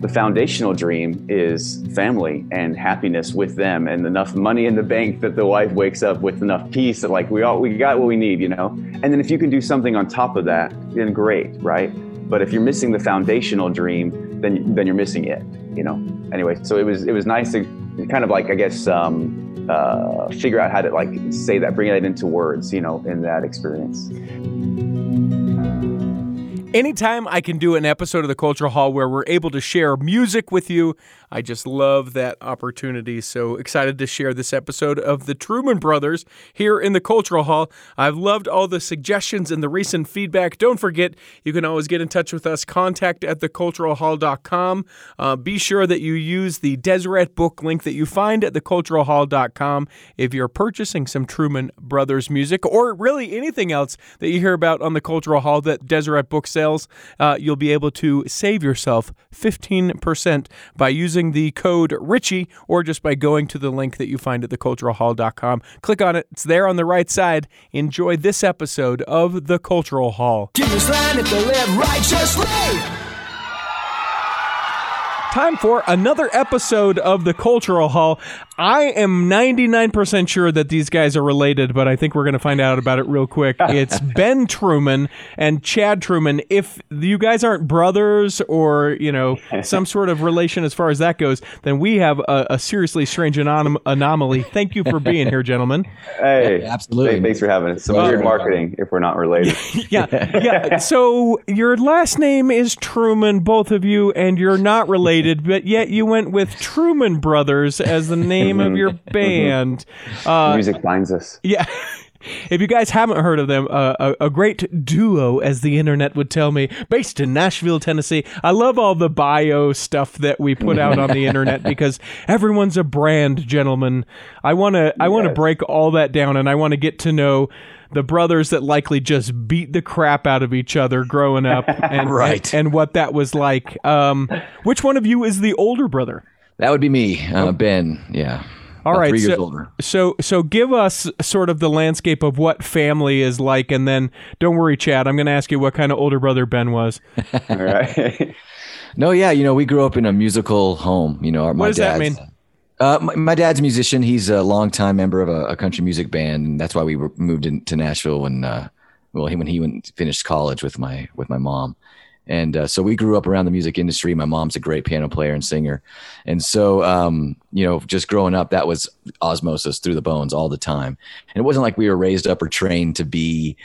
the foundational dream is family and happiness with them and enough money in the bank that the wife wakes up with enough peace that like we all we got what we need, you know? And then if you can do something on top of that, then great, right? But if you're missing the foundational dream, then then you're missing it, you know. Anyway, so it was it was nice to kind of like I guess um, uh, figure out how to like say that, bring that into words, you know, in that experience anytime I can do an episode of the Cultural Hall where we're able to share music with you, I just love that opportunity. So excited to share this episode of the Truman Brothers here in the Cultural Hall. I've loved all the suggestions and the recent feedback. Don't forget, you can always get in touch with us, contact at theculturalhall.com. Uh, be sure that you use the Deseret book link that you find at theculturalhall.com if you're purchasing some Truman Brothers music or really anything else that you hear about on the Cultural Hall that Deseret Books sales, uh, you'll be able to save yourself 15% by using the code Richie or just by going to the link that you find at theculturalhall.com. Click on it, it's there on the right side. Enjoy this episode of The Cultural Hall. Time for another episode of the Cultural Hall. I am 99% sure that these guys are related, but I think we're going to find out about it real quick. It's Ben Truman and Chad Truman. If you guys aren't brothers or, you know, some sort of relation as far as that goes, then we have a, a seriously strange anom- anomaly. Thank you for being here, gentlemen. Hey, yeah, absolutely. Hey, thanks for having us. Some uh, weird marketing if we're not related. yeah. Yeah. So your last name is Truman, both of you, and you're not related, but yet you went with Truman Brothers as the name of your band. Uh, Music binds us. Yeah. If you guys haven't heard of them, uh, a, a, great duo, as the internet would tell me, based in Nashville, Tennessee. I love all the bio stuff that we put out on the internet because everyone's a brand, gentlemen. I want to, I want to break all that down, and I want to get to know the brothers that likely just beat the crap out of each other growing up, and right, and, and, what that was like. Um, which one of you is the older brother? That would be me, uh, oh. Ben. Yeah. All right, three so, years older. So, so give us sort of the landscape of what family is like, and then don't worry, Chad. I'm going to ask you what kind of older brother Ben was. All right. no, yeah, you know, we grew up in a musical home. You know, our, my what does that mean? Uh, my, my, dad's a musician. He's a longtime member of a, a, country music band, and that's why we were, moved into Nashville when, uh, well, he, when he went finished college with my with my mom. And uh, so we grew up around the music industry. My mom's a great piano player and singer. And so, um, you know, just growing up, that was osmosis through the bones all the time. And it wasn't like we were raised up or trained to be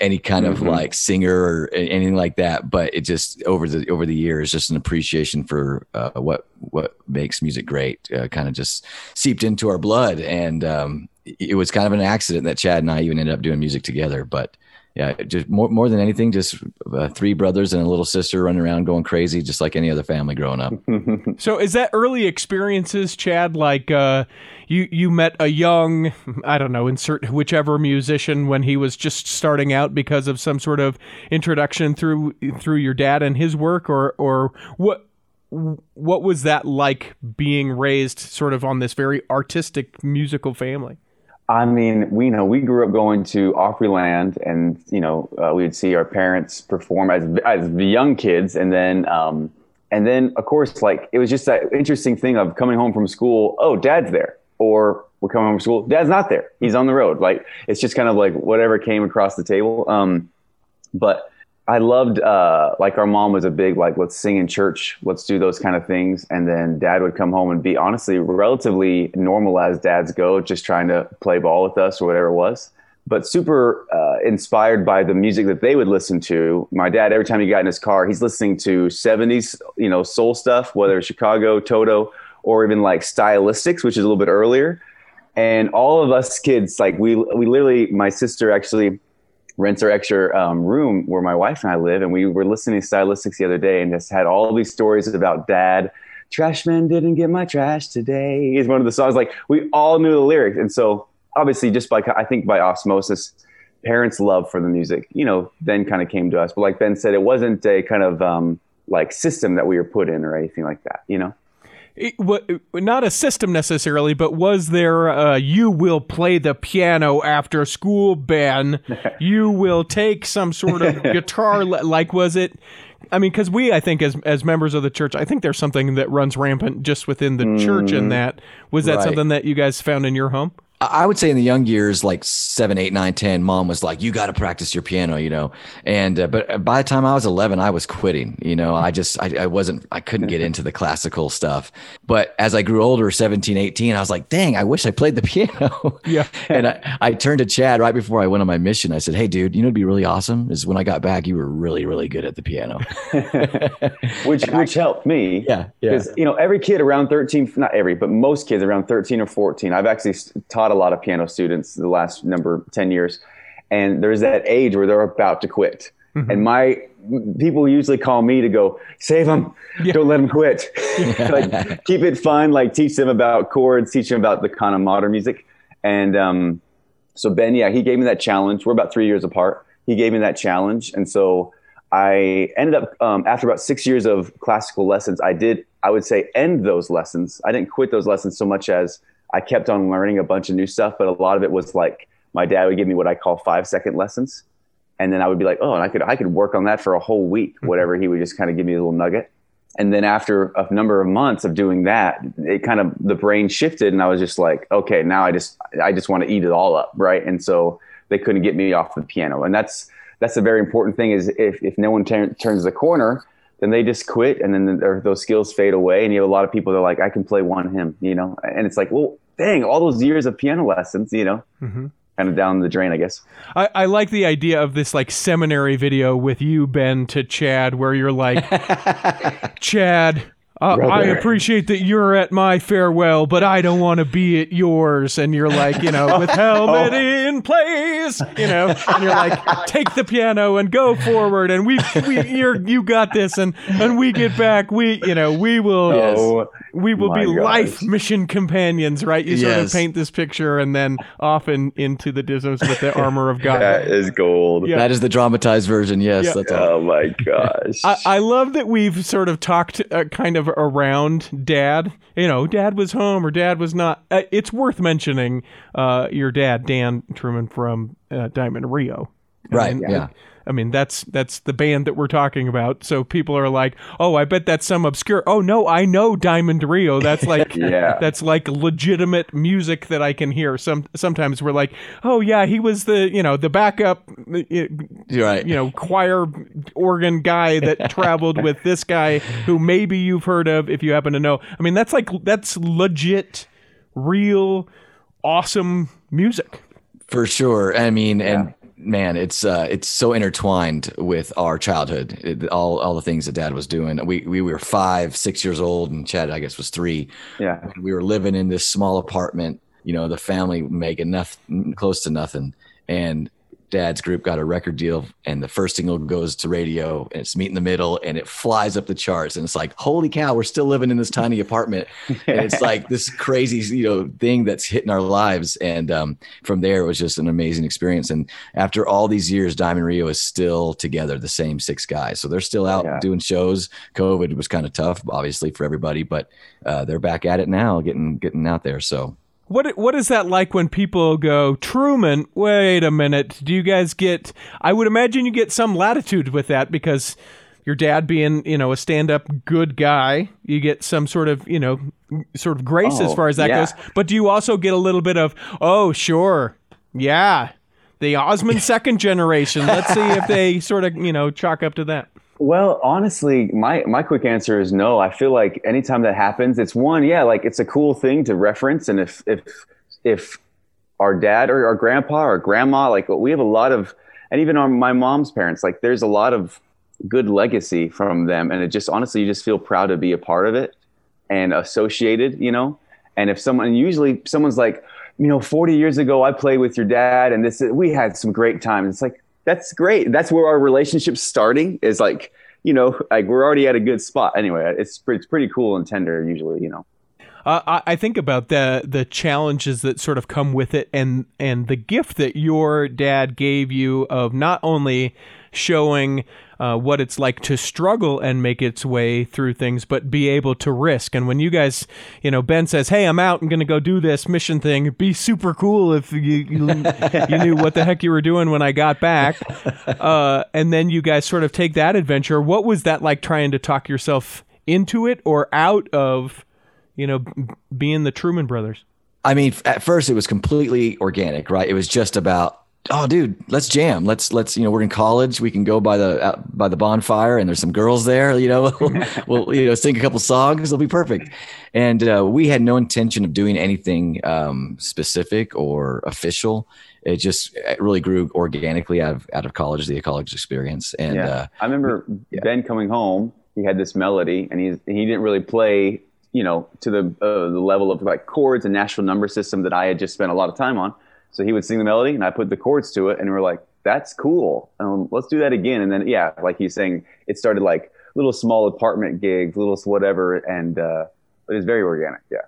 any kind mm-hmm. of like singer or anything like that. But it just over the over the years, just an appreciation for uh, what what makes music great, uh, kind of just seeped into our blood. And um, it was kind of an accident that Chad and I even ended up doing music together. But yeah, just more more than anything, just uh, three brothers and a little sister running around going crazy, just like any other family growing up. so, is that early experiences, Chad? Like uh, you you met a young, I don't know, insert whichever musician when he was just starting out because of some sort of introduction through through your dad and his work, or or what? What was that like being raised sort of on this very artistic musical family? I mean, we you know we grew up going to Opryland, and you know uh, we would see our parents perform as as young kids, and then um, and then of course like it was just that interesting thing of coming home from school. Oh, dad's there, or we're coming home from school. Dad's not there. He's on the road. Like it's just kind of like whatever came across the table. Um, but I loved uh, like our mom was a big like let's sing in church, let's do those kind of things, and then dad would come home and be honestly relatively normal as dads go, just trying to play ball with us or whatever it was. But super uh, inspired by the music that they would listen to. My dad, every time he got in his car, he's listening to '70s, you know, soul stuff, whether it's Chicago, Toto, or even like Stylistics, which is a little bit earlier. And all of us kids, like we we literally, my sister actually rents our extra um, room where my wife and I live. And we were listening to Stylistics the other day and just had all these stories about dad. Trashman didn't get my trash today is one of the songs. Like we all knew the lyrics. And so obviously just by, I think by osmosis, parents' love for the music, you know, then kind of came to us. But like Ben said, it wasn't a kind of um, like system that we were put in or anything like that, you know? It, what, not a system necessarily, but was there a you will play the piano after school, Ben? you will take some sort of guitar. le- Like, was it? I mean, because we, I think, as as members of the church, I think there's something that runs rampant just within the church. In mm. that, was that Right. something that you guys found in your home? I I would say in the young years, like seven, eight, nine, ten, mom was like, "You got to practice your piano," you know. And uh, but by the time I was eleven, I was quitting. You know, I just I, I wasn't I couldn't get into the classical stuff. But as I grew older, 17, 18, I was like, "Dang, I wish I played the piano." Yeah. and I, I turned to Chad right before I went on my mission. I said, "Hey, dude, you know, it'd be really awesome is when I got back, you were really, really good at the piano." which which helped me. Yeah, yeah. Because you know, every kid around thirteen, not every, but most kids around thirteen or fourteen. I've actually s- taught a lot of piano students the last number ten years, and there's that age where they're about to quit. And my people usually call me to go save them, don't let them quit. like keep it fun, like teach them about chords, teach them about the kind of modern music. And um, so Ben, yeah, he gave me that challenge. We're about three years apart. He gave me that challenge, and so I ended up um, after about six years of classical lessons. I did, I would say, end those lessons. I didn't quit those lessons so much as I kept on learning a bunch of new stuff, but a lot of it was like my dad would give me what I call five second lessons, and then I would be like, oh, and I could I could work on that for a whole week, mm-hmm. whatever. He would just kind of give me a little nugget. And then after a number of months of doing that, it kind of the brain shifted, and I was just like, okay, now I just I just want to eat it all up, right? And so they couldn't get me off the piano, and that's that's a very important thing. Is if if no one tur- turns the corner, then they just quit, and then their, those skills fade away. And you have a lot of people that are like, I can play one hymn, you know, and it's like, well, dang, all those years of piano lessons, you know, mm-hmm. kind of down the drain, I guess. I, I like the idea of this like seminary video with you, Ben, to Chad, where you're like, Chad, uh, I appreciate that you're at my farewell, but I don't want to be at yours. And you're like, you know, with helmet in place, you know, and you're like, take the piano and go forward, and we, we, you're, you got this, and and we get back, we, you know, we will, Oh, we will be gosh. life mission companions, right? You sort of paint this picture, and then off and into the dismas with the armor of God. that is gold. Yeah. That is the dramatized version. Yes, Yeah. that's all. Oh my gosh. I, I love that we've sort of talked uh, kind of around dad. You know, dad was home or dad was not. Uh, it's worth mentioning uh, your dad, Dan Truman from uh, Diamond Rio. Right, yeah. I mean, that's that's the band that we're talking about. So people are like, "Oh, I bet that's some obscure." Oh no, I know Diamond Rio. That's like Yeah. that's like legitimate music that I can hear. Some sometimes we're like, "Oh yeah, he was the you know the backup uh, You're right. you know, choir organ guy that traveled with this guy who maybe you've heard of if you happen to know. I mean, that's like that's legit, real, awesome music. For sure. I mean, and man, it's uh, it's so intertwined with our childhood. It, all all the things that Dad was doing. We we were five, six years old, and Chad, I guess, was three. yeah. We were living in this small apartment. You know, the family making nothing, close to nothing, and Dad's group got a record deal, and the first single goes to radio, and it's Meet in the Middle, and it flies up the charts, and it's like, holy cow, we're still living in this tiny apartment, and it's like this crazy, you know, thing that's hitting our lives, and um, from there it was just an amazing experience, and after all these years, Diamond Rio is still together, the same six guys, so they're still out Yeah. doing shows. COVID was kind of tough, obviously, for everybody, but uh, they're back at it now, getting getting out there. So What what is that like when people go Truman? Wait a minute. Do you guys get? I would imagine you get some latitude with that because your dad being you know a stand up good guy, you get some sort of you know sort of grace as Oh, far as that yeah. goes. But do you also get a little bit of oh sure yeah the Osmond second generation? Let's see if they sort of you know chalk up to that. Well, honestly, my my quick answer is no. I feel like anytime that happens, it's one, yeah, like it's a cool thing to reference, and if if if our dad or our grandpa or grandma, like we have a lot of, and even on my mom's parents, like there's a lot of good legacy from them, and it just honestly, you just feel proud to be a part of it and associated, you know. And if someone, usually someone's like, you know, 40 years ago, I played with your dad, and this we had some great times. It's like that's great. That's where our relationship's starting. Is like, you know, like we're already at a good spot. Anyway, it's it's pretty cool and tender usually, you know. Uh, I think about the the challenges that sort of come with it, and and the gift that your dad gave you of not only showing uh, what it's like to struggle and make its way through things, but be able to risk. And when you guys, you know, Ben says, "Hey, I'm out. I'm going to go do this mission thing." It'd be super cool if you you, you knew what the heck you were doing when I got back. Uh, and then you guys sort of take that adventure. What was that like trying to talk yourself into it or out of, you know, being the Truman Brothers? I mean, at first it was completely organic, right? It was just about oh dude let's jam. Let's let's you know we're in college. We can go by the uh, by the bonfire and there's some girls there you know. We'll, you know sing a couple songs. It'll be perfect. And uh, we had no intention of doing anything um, specific or official. It just it really grew organically out of out of college the college experience. And yeah. uh, i remember yeah. ben coming home. He had this melody and he he didn't really play you know to the uh, the level of like chords and Nashville number system that i had just spent a lot of time on so he would sing the melody, and I put the chords to it, and we are like, "That's cool. Um, let's do that again." And then, yeah, like he's saying, it started like little small apartment gigs, little whatever, and uh, it was very organic. Yeah.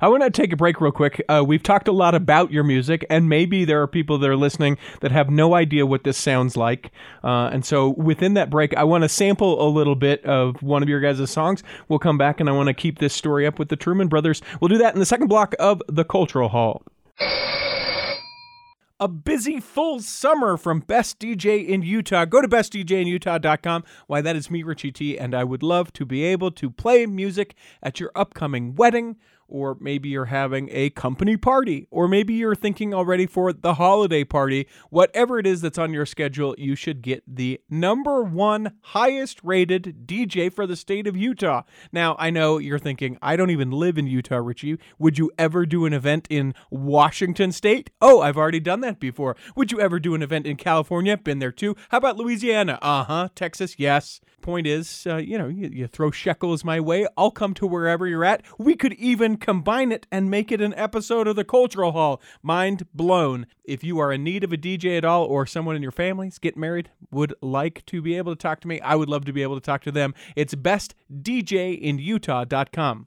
I want to take a break real quick. Uh, we've talked a lot about your music, and maybe there are people that are listening that have no idea what this sounds like. Uh, and so, within that break, I want to sample a little bit of one of your guys' songs. We'll come back, and I want to keep this story up with the Truman Brothers. We'll do that in the second block of the Cultural Hall a busy full summer from Best DJ in Utah. Go to bestdjinutah.com. Why, that is me, Richie T, and I would love to be able to play music at your upcoming wedding or maybe you're having a company party, or maybe you're thinking already for the holiday party. Whatever it is that's on your schedule, you should get the number one highest rated DJ for the state of Utah. Now, I know you're thinking, I don't even live in Utah, Richie. Would you ever do an event in Washington State? Oh, I've already done that before. Would you ever do an event in California? Been there too. How about Louisiana? Uh huh. Texas? Yes point is, uh, you know, you, you, throw shekels my way, I'll come to wherever you're at. We could even combine it and make it an episode of the Cultural Hall. Mind blown. If you are in need of a DJ at all, or someone in your families get married, would like to be able to talk to me, I would love to be able to talk to them. It's bestdjinutah.com.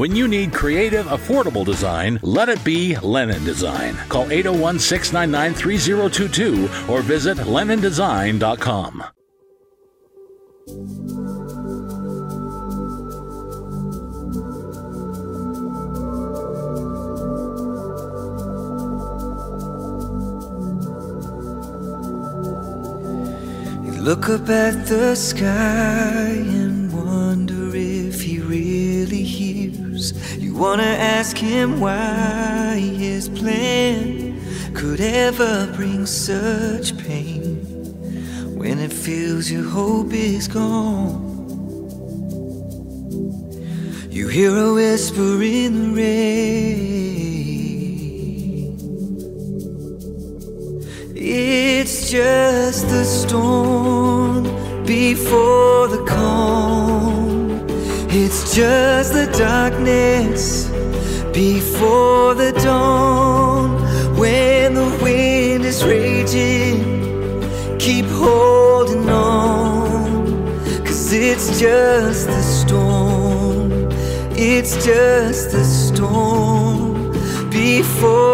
When you need creative, affordable design, let it be Lennon Design. Call 801 699 3022 or visit LennonDesign.com. Look up at the sky and wanna ask him why his plan could ever bring such pain when it feels your hope is gone. You hear a whisper in the rain. It's just the storm before just the darkness before the dawn. When the wind is raging, keep holding on. Cause it's just the storm. It's just the storm before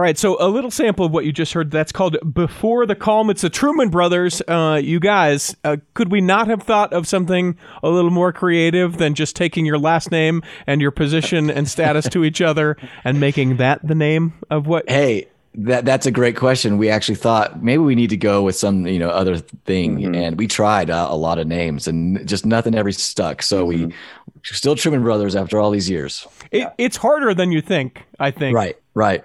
All right, so a little sample of what you just heard. That's called "Before the Calm." It's the Truman Brothers. Uh, you guys, uh, could we not have thought of something a little more creative than just taking your last name and your position and status to each other and making that the name of what? Hey, that that's a great question. We actually thought maybe we need to go with some you know other thing, mm-hmm. and we tried uh, a lot of names, and just nothing ever stuck. So mm-hmm. we still Truman Brothers after all these years. It, it's harder than you think. I think. Right. Right.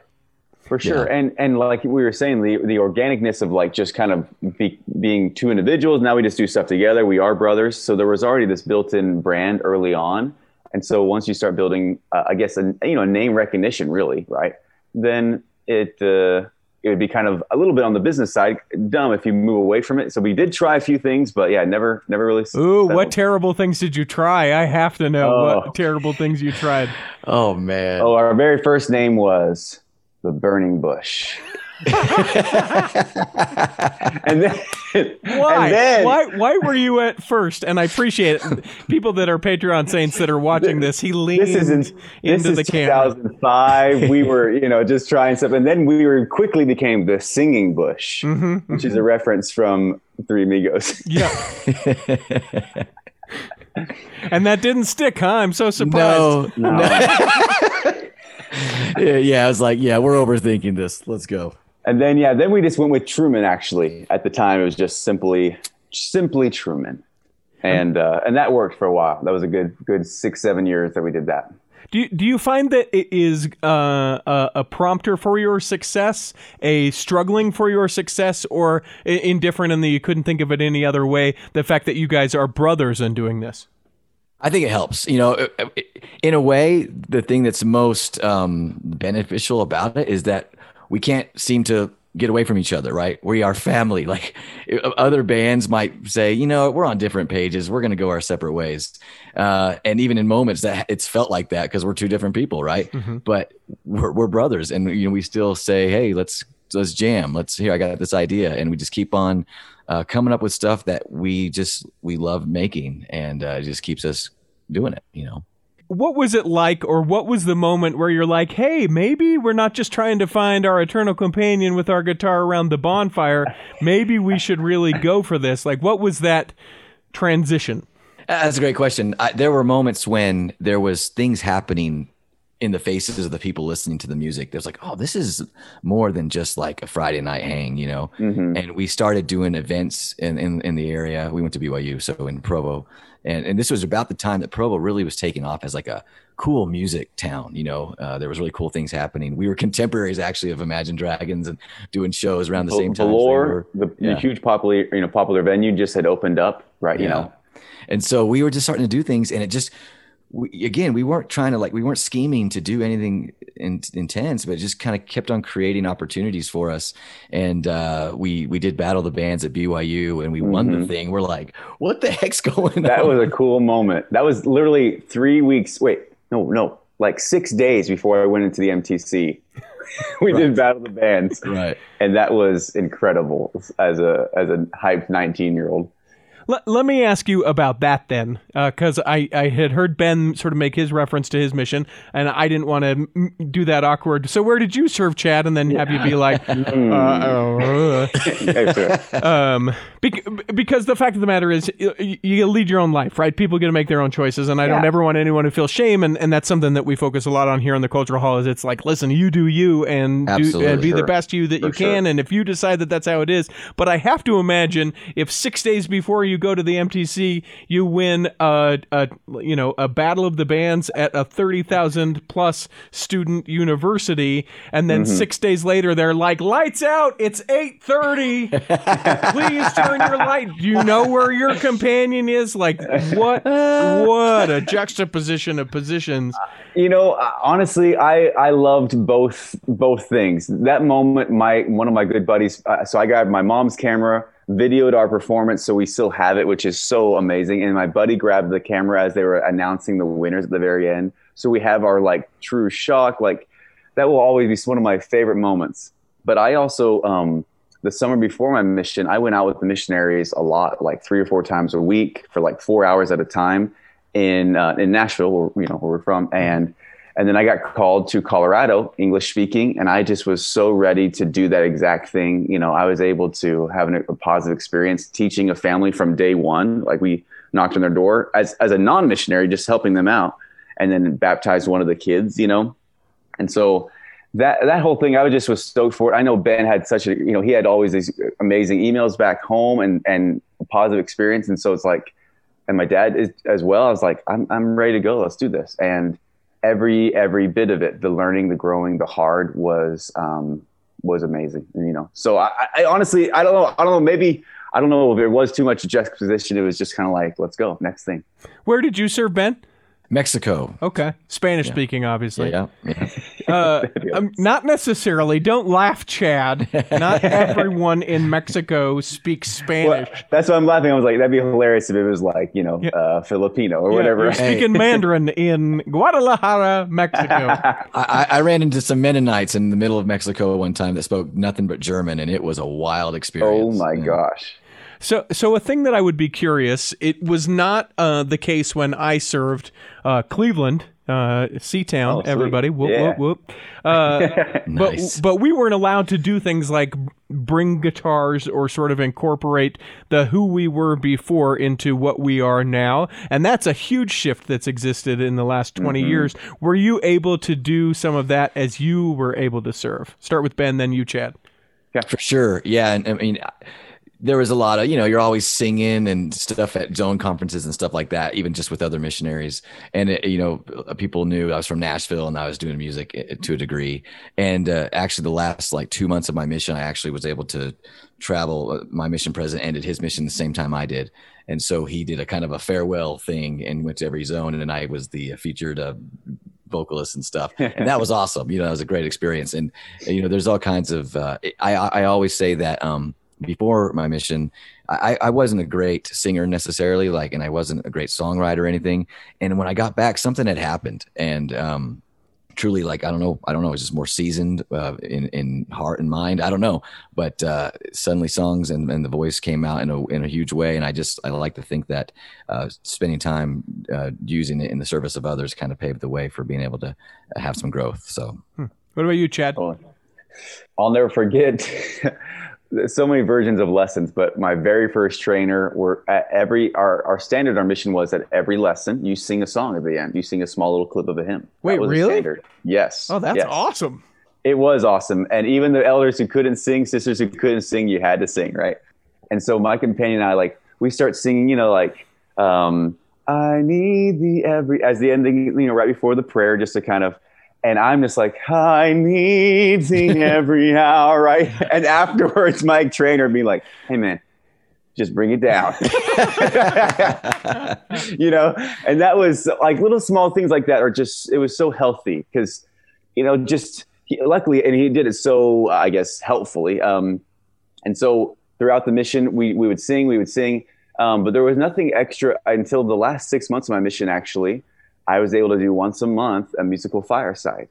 For sure. Yeah. And and like we were saying, the the organicness of like just kind of be, being two individuals. Now we just do stuff together. We are brothers. So there was already this built-in brand early on. And so once you start building, uh, I guess, a, you know, name recognition, really, right? Then it uh, it would be kind of a little bit on the business side dumb if you move away from it. So we did try a few things, but yeah, never never really. Ooh, what terrible things did you try? I have to know Oh. what terrible things you tried. Oh man. Oh, our very first name was the Burning Bush. and then, Why? And then, why? Why were you at first? And I appreciate it. People that are Patreon saints that are watching this, he leaned This is in, this into is the camera. 2005. we were, you know, just trying stuff, and then we were quickly became the Singing Bush, Mm-hmm, which is a reference from Three Amigos. Yeah. and that didn't stick, huh? I'm so surprised. no. No. yeah, yeah, I was like, yeah, we're overthinking this. Let's go. And then yeah, then we just went with Truman. Actually, at the time, it was just simply, simply Truman, and uh, and that worked for a while. That was a good, good six, seven years that we did that. Do you, do you find that it is uh, a, a prompter for your success, a struggling for your success, or indifferent in that you couldn't think of it any other way? The fact that you guys are brothers in doing this. I think it helps. You know, in a way, the thing that's most um, beneficial about it is that we can't seem to get away from each other, right? We are family. Like other bands might say, you know, we're on different pages. We're going to go our separate ways. Uh, and even in moments that it's felt like that because we're two different people, right? But we're, we're brothers, and you know, we still say, hey, let's let's jam. Let's here. I got this idea, and we just keep on uh, coming up with stuff that we just we love making, and uh, it just keeps us doing it. You know. What was it like, or what was the moment where you're like, hey, maybe we're not just trying to find our eternal companion with our guitar around the bonfire. Maybe we should really go for this. Like, what was that transition? That's a great question. I, there were moments when there was things happening in the faces of the people listening to the music. There's like, oh, this is more than just like a Friday night hang, you know. And we started doing events in, in in the area. We went to BYU, so in Provo, and and this was about the time that Provo really was taking off as like a cool music town. You know, uh, there was really cool things happening. We were contemporaries actually of Imagine Dragons and doing shows around the same time. Velour, the, the huge popular, you know, popular venue just had opened up, right? You know, And so we were just starting to do things, and it just, we, again, we weren't trying to like, we weren't scheming to do anything in, intense, but it just kind of kept on creating opportunities for us. And uh, we we did battle the bands at BYU, and we won the thing. We're like, what the heck's going Mm-hmm. that was a cool moment. That was literally three weeks. Wait, no, no, like six days before I went into the MTC. we did battle the bands, right. and that was incredible as a as a hyped nineteen year old. Let, let me ask you about that then, because I, I had heard Ben sort of make his reference to his mission, and I didn't want to m- do that awkward. So where did you serve, Chad? And then have you be like, uh, uh, um, bec- because the fact of the matter is, you, you lead your own life, right? People get to make their own choices, and I don't ever want anyone to feel shame, and, and that's something that we focus a lot on here in the Cultural Hall. Is it's like, listen, you do you, and do, and be the best you that you For sure. can, and if you decide that that's how it is, but I have to imagine if six days before you go to the MTC, you win a, a you know a battle of the bands at a thirty thousand plus student university, and then Mm-hmm. six days later they're like, "Lights out! It's eight thirty. Please turn your light." Do you know where your companion is? Like what? what a juxtaposition of positions. You know, uh, honestly, I I loved both both things. That moment, my one of my good buddies. Uh, so I grabbed my mom's camera, videoed our performance, so we still have it, which is so amazing. And my buddy grabbed the camera as they were announcing the winners at the very end. So we have our like true shock. Like that will always be one of my favorite moments. But I also, um, the summer before my mission, I went out with the missionaries a lot, like three or four times a week for like four hours at a time in uh, in Nashville, where, you know where we're from, and and then I got called to Colorado, English speaking, and I just was so ready to do that exact thing. You know, I was able to have an, a positive experience teaching a family from day one. Like we knocked on their door as as a non missionary, just helping them out, and then baptized one of the kids. You know, and so that that whole thing, I was just was stoked for it. I know Ben had such a you know he had always these amazing emails back home and and a positive experience, and so it's like, and my dad is as well. I was like, I'm I'm ready to go. Let's do this. And every every bit of it, the learning, the growing, the hard was um, was amazing. You know, so I, I honestly I don't know I don't know maybe I don't know if there was too much juxtaposition. It was just kind of like let's go next thing. Where did you serve, Ben? Mexico. Okay, Spanish speaking, obviously. Yeah. yeah. Uh, um, not necessarily. Don't laugh, Chad. Not everyone in Mexico speaks Well, Spanish. that's why I'm laughing. I was like, that'd be hilarious if it was like you know uh, Filipino or Yeah, whatever. you're speaking Mandarin in Guadalajara, Mexico. I, I I ran into some Mennonites in the middle of Mexico one time that spoke nothing but German, and it was a wild experience. oh my Yeah. gosh. So, so a thing that I would be curious. It was not uh, the case when I served uh, Cleveland, uh, Seatown. Oh, everybody, whoop Yeah. whoop whoop. Uh, Nice. But but we weren't allowed to do things like bring guitars or sort of incorporate the who we were before into what we are now, and that's a huge shift that's existed in the last 20 Mm-hmm. years. Were you able to do some of that as you were able to serve? Start with Ben, then you, Chad. Yeah, for sure. Yeah. And I mean, there was a lot of, you know, you're always singing and stuff at zone conferences and stuff like that, even just with other missionaries. And, it, you know, people knew I was from Nashville and I was doing music eh, to a degree. And uh, actually, the last like two months of my mission, I actually was able to travel. Uh, My mission president ended his mission the same time I did. And so he did a kind of a farewell thing and went to every zone. And I was the featured uh, vocalist and stuff. And that was awesome. You know, that was a great experience. And, you know, there's all kinds of, uh, I, I I always say that, um, before my mission, I, I wasn't a great singer necessarily, like, and I wasn't a great songwriter or anything. And when I got back, something had happened, and um, truly, like, I don't know, I don't know, I was just more seasoned uh, in in heart and mind. I don't know, but uh, suddenly songs and, and the voice came out in a in a huge way, and I just I like to think that uh, spending time uh, using it in the service of others kind of paved the way for being able to have some growth. So. What about you, Chad? Oh, I'll never forget. There's so many versions of lessons, but my very first trainer were at every our, our standard our mission was at every lesson you sing a song at the end. You sing a small little clip of a hymn. Wait, really? Yes. Oh, that's yes. awesome. It was awesome. And even the elders who couldn't sing, sisters who couldn't sing, you had to sing, right? And so my companion and I, like, we start singing, you know, like, um, I need the every, as the ending, you know, right before the prayer, just to kind of, and I'm just like, I need thee every hour, right? And afterwards, my trainer being like, hey, man, just bring it down. you know, and that was like little small things like that are just, it was so healthy because, you know, just he, luckily, and he did it so, I guess, helpfully. Um, and so throughout the mission, we, we would sing, we would sing, um, but there was nothing extra until the last six months of my mission, actually. I was able to do once a month a musical fireside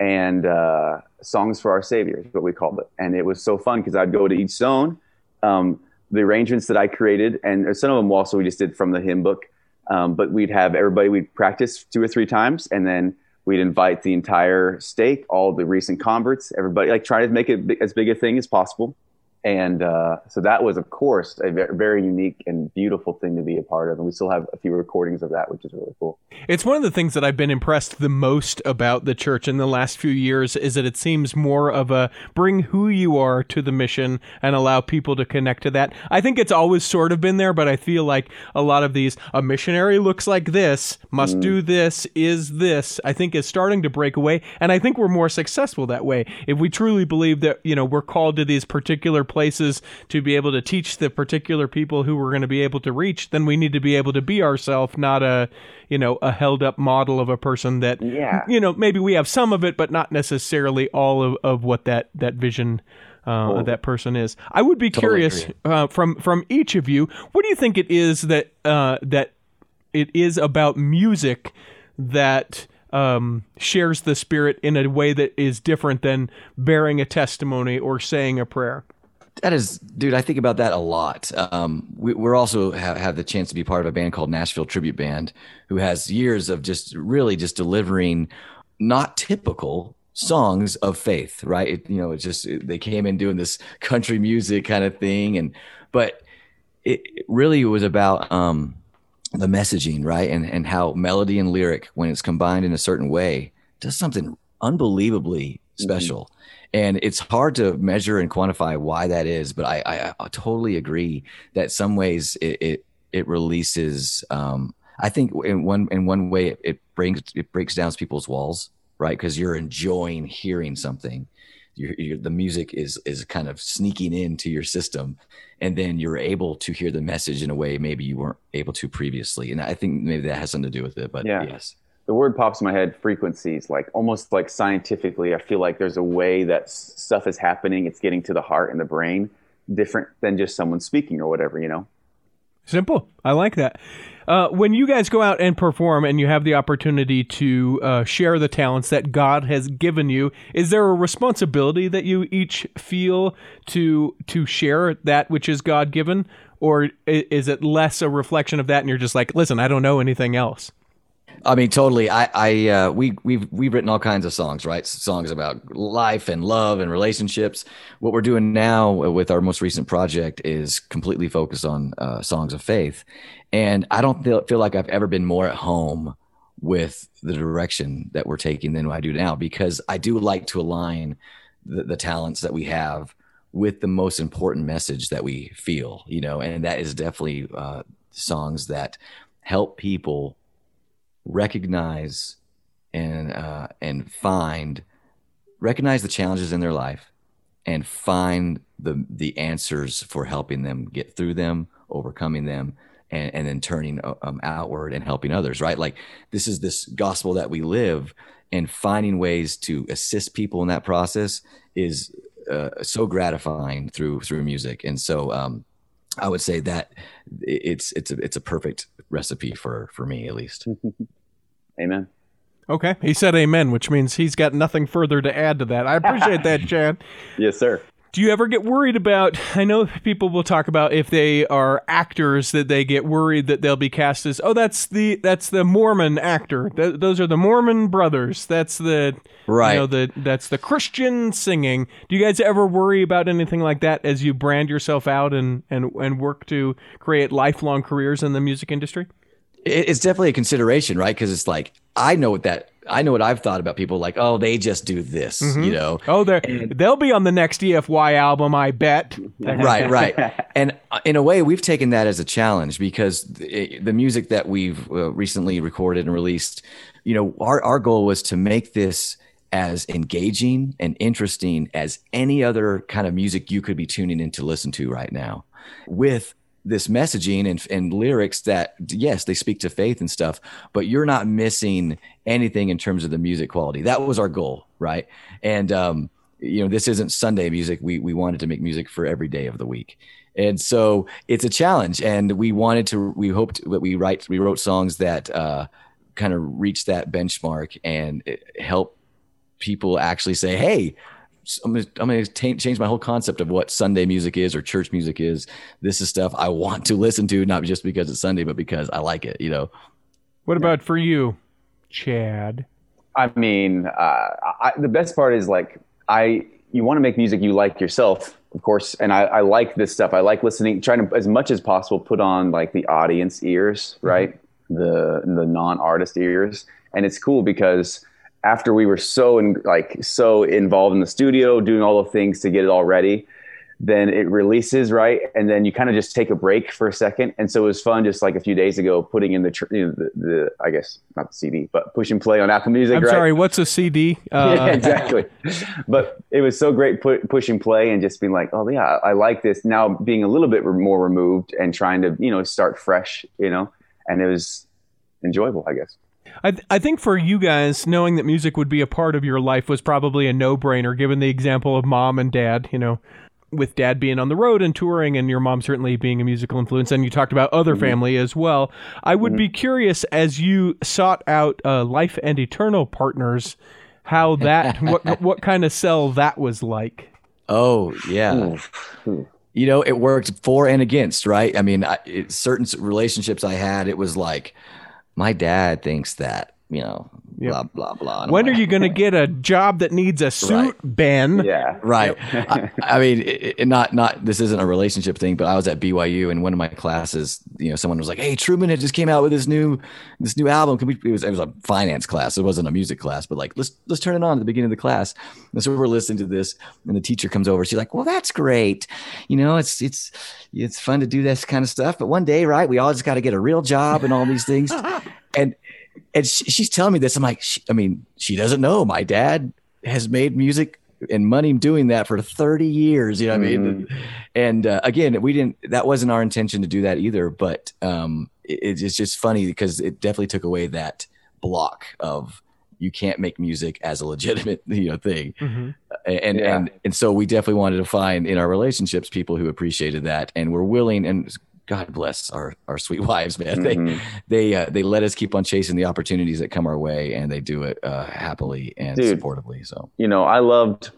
and uh, songs for our Savior, is what we called it. And it was so fun because I'd go to each zone, um, the arrangements that I created, and some of them also we just did from the hymn book. Um, but we'd have everybody, we'd practice two or three times, and then we'd invite the entire stake, all the recent converts, everybody, like try to make it as big a thing as possible. And uh, so that was, of course, a very unique and beautiful thing to be a part of. And we still have a few recordings of that, which is really cool. It's one of the things that I've been impressed the most about the church in the last few years is that it seems more of a bring who you are to the mission and allow people to connect to that. I think it's always sort of been there, but I feel like a lot of these a missionary looks like this, must do this, is this, I think is starting to break away and I think we're more successful that way. If we truly believe that, you know, we're called to these particular places to be able to teach the particular people who we're going to be able to reach, then we need to be able to be ourselves, not a, you know, a held up model of a person that, Yeah. you know, maybe we have some of it, but not necessarily all of, of what that, that vision uh, of that person is. I would be curious uh, from, from each of you, what do you think it is that, uh, that it is about music that um, shares the spirit in a way that is different than bearing a testimony or saying a prayer? That is, dude. I think about that a lot. Um, we, we're also have, have the chance to be part of a band called Nashville Tribute Band, who has years of just really just delivering not typical songs of faith. Right? It, you know, it's just they came in doing this country music kind of thing, and but it, it really was about um, the messaging, right? And and how melody and lyric, when it's combined in a certain way, does something unbelievably special. And it's hard to measure and quantify why that is, but I, I, I totally agree that some ways it it, it releases um, I think in one in one way it, it brings it breaks down people's walls, right? Because you're enjoying hearing something. You're, you're, the music is is kind of sneaking into your system, and then you're able to hear the message in a way maybe you weren't able to previously. And I think maybe that has something to do with it. But Yeah. yes, the word pops in my head frequencies like almost like scientifically i feel like there's a way that stuff is happening it's getting to the heart and the brain different than just someone speaking or whatever you know Simple. I like that. Uh, when you guys go out and perform and you have the opportunity to uh, share the talents that God has given you, is there a responsibility that you each feel to to share that which is God given, or is it less a reflection of that and you're just like, listen, I don't know anything else? I mean, totally. I, I, uh, we, we've, we've written all kinds of songs, right? Songs about life and love and relationships. What we're doing now with our most recent project is completely focused on uh, songs of faith, and I don't feel, feel like I've ever been more at home with the direction that we're taking than I do now because I do like to align the, the talents that we have with the most important message that we feel, you know, and that is definitely uh, songs that help people recognize and uh, and find recognize the challenges in their life and find the the answers for helping them get through them overcoming them and, and then turning um, outward and helping others right? Like this is this gospel that we live and finding ways to assist people in that process is uh, so gratifying through through music. And so um, I would say that it's it's a it's a perfect recipe for for me at least. amen Okay, he said amen, which means he's got nothing further to add to that. I appreciate that, Chad. yes sir Do you ever get worried about? I know people will talk about if they are actors that they get worried that they'll be cast as oh that's the that's the Mormon actor. Th- those are the Mormon brothers. That's the Right. You know the that's the Christian singing. Do you guys ever worry about anything like that as you brand yourself out and and and work to create lifelong careers in the music industry? It's definitely a consideration, right? Because it's like I know what that I know what I've thought about people like oh they just do this, you know. Oh, they they'll be on the next EFY album, I bet. right right and uh, in a way we've taken that as a challenge because the, the music that we've uh, recently recorded and released you know our, our goal was to make this as engaging and interesting as any other kind of music you could be tuning in to listen to right now with this messaging and, and lyrics that yes they speak to faith and stuff but you're not missing anything in terms of the music quality. That was our goal right? And um you know this isn't sunday music. We we wanted to make music for every day of the week. And so it's a challenge and we wanted to we hoped that we write we wrote songs that uh kind of reach that benchmark and help people actually say hey I'm gonna, I'm gonna ta- change my whole concept of what Sunday music is or church music is. This is stuff I want to listen to, not just because it's Sunday, but because I like it. You know, What about for you, Chad? I mean, uh, I, the best part is like I you want to make music you like yourself, of course, and I, I like this stuff. I like listening, trying to as much as possible put on like the audience ears, right? The the non artist ears, and it's cool because after we were so in, like so involved in the studio, doing all the things to get it all ready, then it releases right? And then you kind of just take a break for a second. And so it was fun just like a few days ago putting in the tr- you know, the, the i guess not the cd but push and play on apple music I'm right? sorry, what's a CD? Uh, yeah exactly. But it was so great put, push and play and just being like oh yeah i I like this. Now being a little bit re- more removed and trying to you know start fresh you know? And it was enjoyable i guess I, th- I think for you guys, knowing that music would be a part of your life was probably a no brainer, given the example of mom and dad, you know, with dad being on the road and touring, and your mom certainly being a musical influence. And you talked about other mm-hmm. family as well. I would be mm-hmm. curious as you sought out uh, life and eternal partners, how that, what, what kind of sell that was like. Oh yeah. Hmm. Hmm. You know, it worked for and against, right? I mean, I, it, certain relationships I had, it was like, my dad thinks that you know, Yep. blah blah blah. And I'm When are you going to get a job that needs a suit, Right. Ben? Yeah. Right. I, I mean, it, it, not not this isn't a relationship thing, but I was at BYU and one of my classes, you know, someone was like, "Hey, Truman had just came out with this new this new album. Can we?" It was it was a finance class. It wasn't a music class, but like let's let's turn it on at the beginning of the class. And so we're listening to this, and the teacher comes over. She's like, "Well, that's great. You know, it's it's it's fun to do this kind of stuff, but one day, right? We all just got to get a real job and all these things." and and she, she's telling me this. I'm like, she, I mean, she doesn't know. My dad has made music and money doing that for 30 years. You know what I mean? And uh, again, we didn't. That wasn't our intention to do that either. But um, it, it's just funny because it definitely took away that block of you can't make music as a legitimate you know thing. Mhm. And Yeah. and and so we definitely wanted to find in our relationships people who appreciated that and were willing and. God bless our, our sweet wives, man. They Mhm. they uh, they let us keep on chasing the opportunities that come our way, and they do it uh, happily and Dude. supportively. So you know, I loved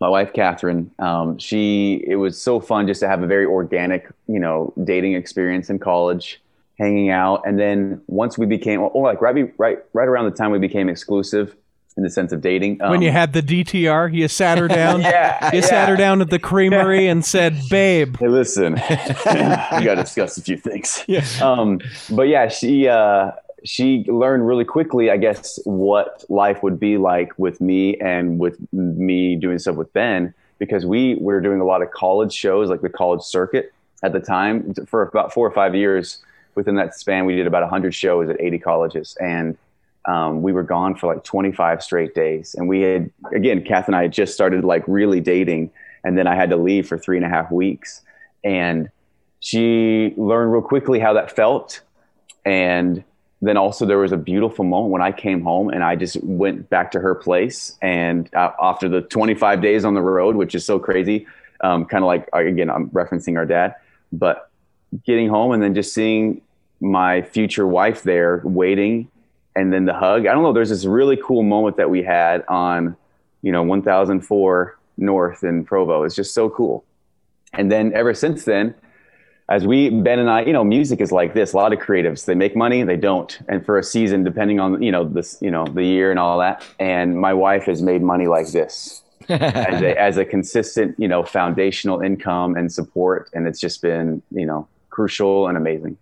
my wife, Catherine. Um, she, it was so fun just to have a very organic, you know, dating experience in college, hanging out. And then once we became, or like right, right, right around the time we became exclusive in the sense of dating. when um, you had the DTR, you sat her down. yeah, You yeah. sat her down at the creamery and said, "Babe." Hey, listen, we got to discuss a few things. Yeah. Um, but yeah, she uh, she learned really quickly, I guess, what life would be like with me and with me doing stuff with Ben because we were doing a lot of college shows, like the college circuit at the time. For about four or five years, within that span, we did about 100 shows at 80 colleges, and um, we were gone for like 25 straight days. And we had, again, Kath and I had just started like really dating, and then I had to leave for three and a half weeks, and she learned real quickly how that felt. And then also there was a beautiful moment when i came home and i just went back to her place. And uh, after the 25 days on the road which is so crazy um, kind of like again i'm referencing our dad but getting home and then just seeing my future wife there waiting and then the hug. I don't know there's this really cool moment that we had on you know 1004 north in provo. It's just so cool. And then ever since then as we ben and i you know music is like this. A lot of creatives they make money they don't. And for a season depending on you know this you know the year and all that. And my wife has made money like this as a, as a consistent you know foundational income and support. And it's just been you know crucial and amazing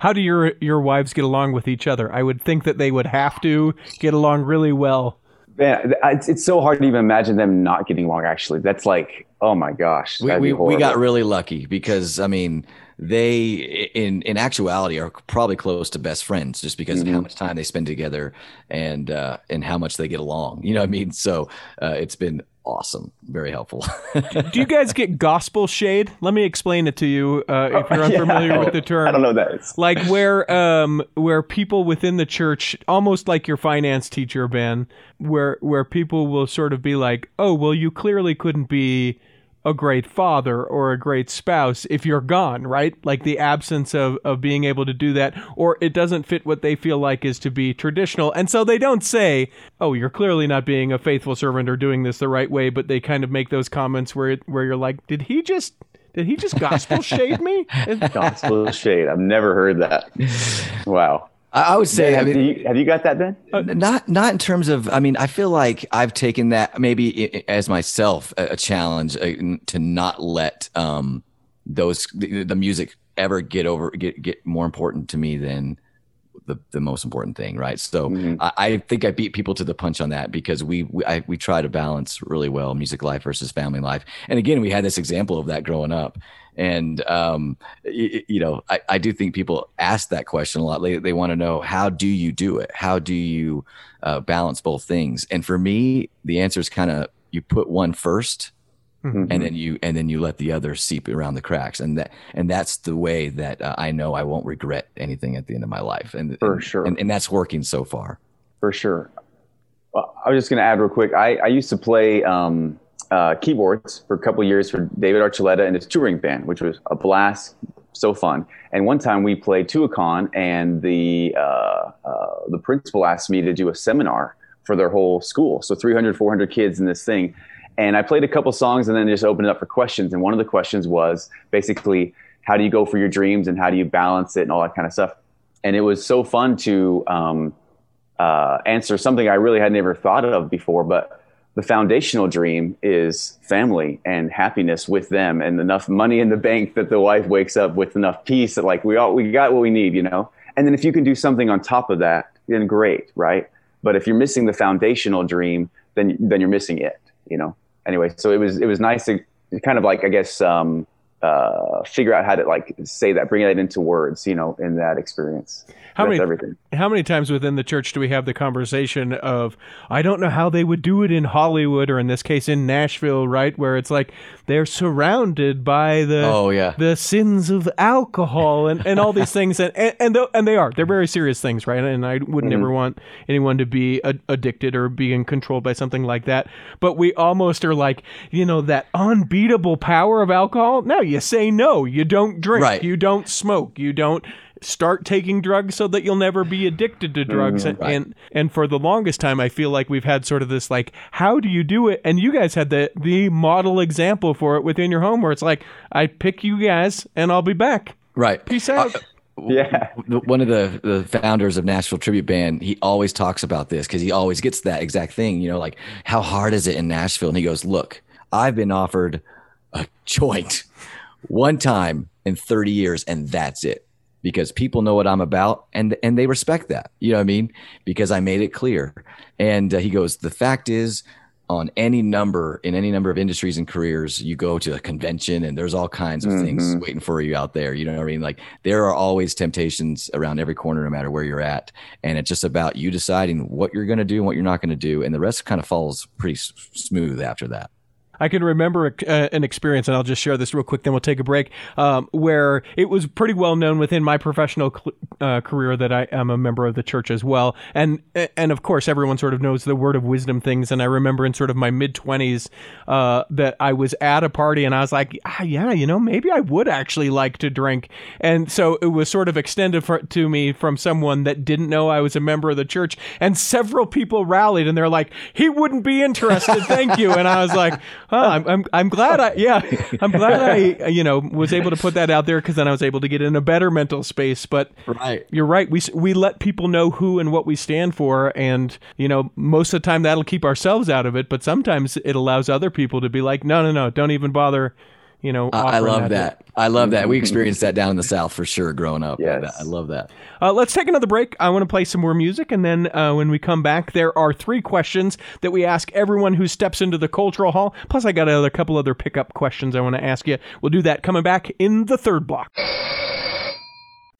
How do your your wives get along with each other? I would think that they would have to get along really well. Man, it's, it's so hard to even imagine them not getting along actually that's like oh my gosh we we, we got really lucky because I mean they in in actuality are probably close to best friends just because of how much time they spend together and uh, and how much they get along. You know what I mean? So uh, it's been awesome, very helpful. Do you guys get gospel shade? Let me explain it to you uh, if you're unfamiliar I with the term. i don't know that it's, like where um where people within the church almost like your finance teacher Ben where where people will sort of be like oh well you clearly couldn't be a great father or a great spouse if you're gone right? Like the absence of of being able to do that or it doesn't fit what they feel like is to be traditional. And so they don't say oh you're clearly not being a faithful servant or doing this the right way but they kind of make those comments where it, where you're like did he just did he just gospel shade me? Gospel shade. I've never heard that. Wow I, I would say, I have, mean, you, have you got that ben not not in terms of i mean i feel like i've taken that maybe as myself a, a challenge uh, to not let um those the, the music ever get over get get more important to me than the, the most important thing right? So Mhm. I, I think i beat people to the punch on that because we we, I, we try to balance really well music life versus family life. And again we had this example of that growing up. And um, y- y- you know I, I do think people ask that question a lot. They, they want to know how do you do it? How do you uh, balance both things? And for me the answer is kind of you put one first Mhm. and then you and then you let the other seep around the cracks and that and that's the way that uh, i know i won't regret anything at the end of my life and For and- sure. and, and that's working so far For sure. Well, I was just going to add real quick. I, I used to play um, uh, keyboards for a couple years for David Archuleta and his touring band, which was a blast, so fun. And one time we played Tuacahn, and the uh, uh, the principal asked me to do a seminar for their whole school. So 300, 400 kids in this thing. And I played a couple songs and then just opened it up for questions. And one of the questions was basically, how do you go for your dreams and how do you balance it and all that kind of stuff. And it was so fun to um, uh, answer something I really had never thought of before. But the foundational dream is family and happiness with them, and enough money in the bank that the wife wakes up with enough peace that like we all we got what we need, you know. And then if you can do something on top of that, then great, right? But if you're missing the foundational dream, then then you're missing it, you know. Anyway, so it was it was nice to kind of like I guess um, uh, figure out how to like say that, bring that into words, you know, in that experience. How many everything. how many times within the church do we have the conversation of I don't know how they would do it in Hollywood or in this case in Nashville, right? Where it's like they're surrounded by the Oh, yeah. the sins of alcohol and, and all these things and and and, and they are they're very serious things, right? And I would mm-hmm. never want anyone to be a- addicted or being controlled by something like that. But we almost are like, you know, that unbeatable power of alcohol. No, you say no. You don't drink. Right. You don't smoke. You don't start taking drugs so that you'll never be addicted to drugs mm, and, and and for the longest time I feel like we've had sort of this like how do you do it and you guys had the the model example for it within your home where it's like I pick you guys and I'll be back Right. peace out uh, Yeah. one of the, the founders of Nashville Tribute Band, he always talks about this because he always gets that exact thing, you know, like how hard is it in Nashville? And he goes, Look, I've been offered a joint one time in 30 years, and that's it. Because people know what I'm about and and they respect that. You know what I mean? Because I made it clear. And uh, he goes, The fact is, on any number in any number of industries and careers you go to a convention and there's all kinds of things waiting for you out there you know what i mean like there are always temptations around every corner no matter where you're at and it's just about you deciding what you're going to do and what you're not going to do and the rest kind of falls pretty s- smooth after that I can remember uh, an experience, and I'll just share this real quick, then we'll take a break, um, where it was pretty well known within my professional cl- uh, career that I am a member of the church as well. And and of course, everyone sort of knows the word of wisdom things. And I remember in sort of my mid 20s uh, that I was at a party and I was like, ah, yeah, you know, maybe I would actually like to drink. And so it was sort of extended for, to me from someone that didn't know I was a member of the church. And several people rallied and they're like, he wouldn't be interested. Thank you. And I was like, I'm, I'm, I'm glad I, yeah, I'm glad I, you know, was able to put that out there because then I was able to get in a better mental space. But Right. you're right. We, we let people know who and what we stand for. And, you know, most of the time that'll keep ourselves out of it. But sometimes it allows other people to be like, no, no, no, don't even bother, you know. I, I love that. I love that. We experienced that down in the South for sure growing up. Yes. I love that. Uh, let's take another break. I want to play some more music, and then uh, when we come back, there are three questions that we ask everyone who steps into the cultural hall. Plus, I got a couple other pickup questions I want to ask you. We'll do that coming back in the third block.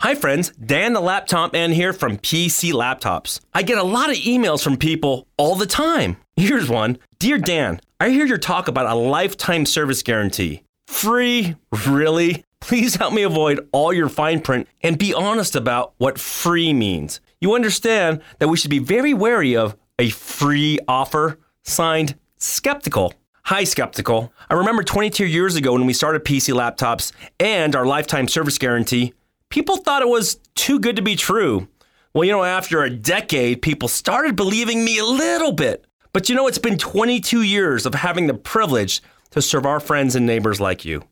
Hi, friends. Dan the Laptop Man here from PC Laptops. I get a lot of emails from people all the time. Here's one Dear Dan, I hear your talk about a lifetime service guarantee. Free? Really? Please help me avoid all your fine print and be honest about what free means. You understand that we should be very wary of a free offer? Signed, Skeptical. Hi, Skeptical. I remember 22 years ago when we started PC Laptops and our lifetime service guarantee, people thought it was too good to be true. Well, you know, after a decade, people started believing me a little bit. But you know, it's been 22 years of having the privilege to serve our friends and neighbors like you.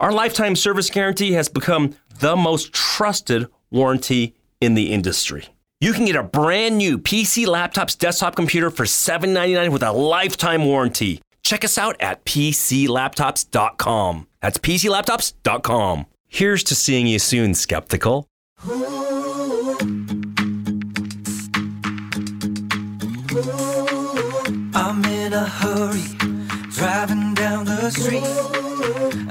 Our lifetime service guarantee has become the most trusted warranty in the industry. You can get a brand new PC Laptops desktop computer for 799 with a lifetime warranty. Check us out at PCLaptops.com. That's PCLaptops.com. Here's to seeing you soon, skeptical. Street.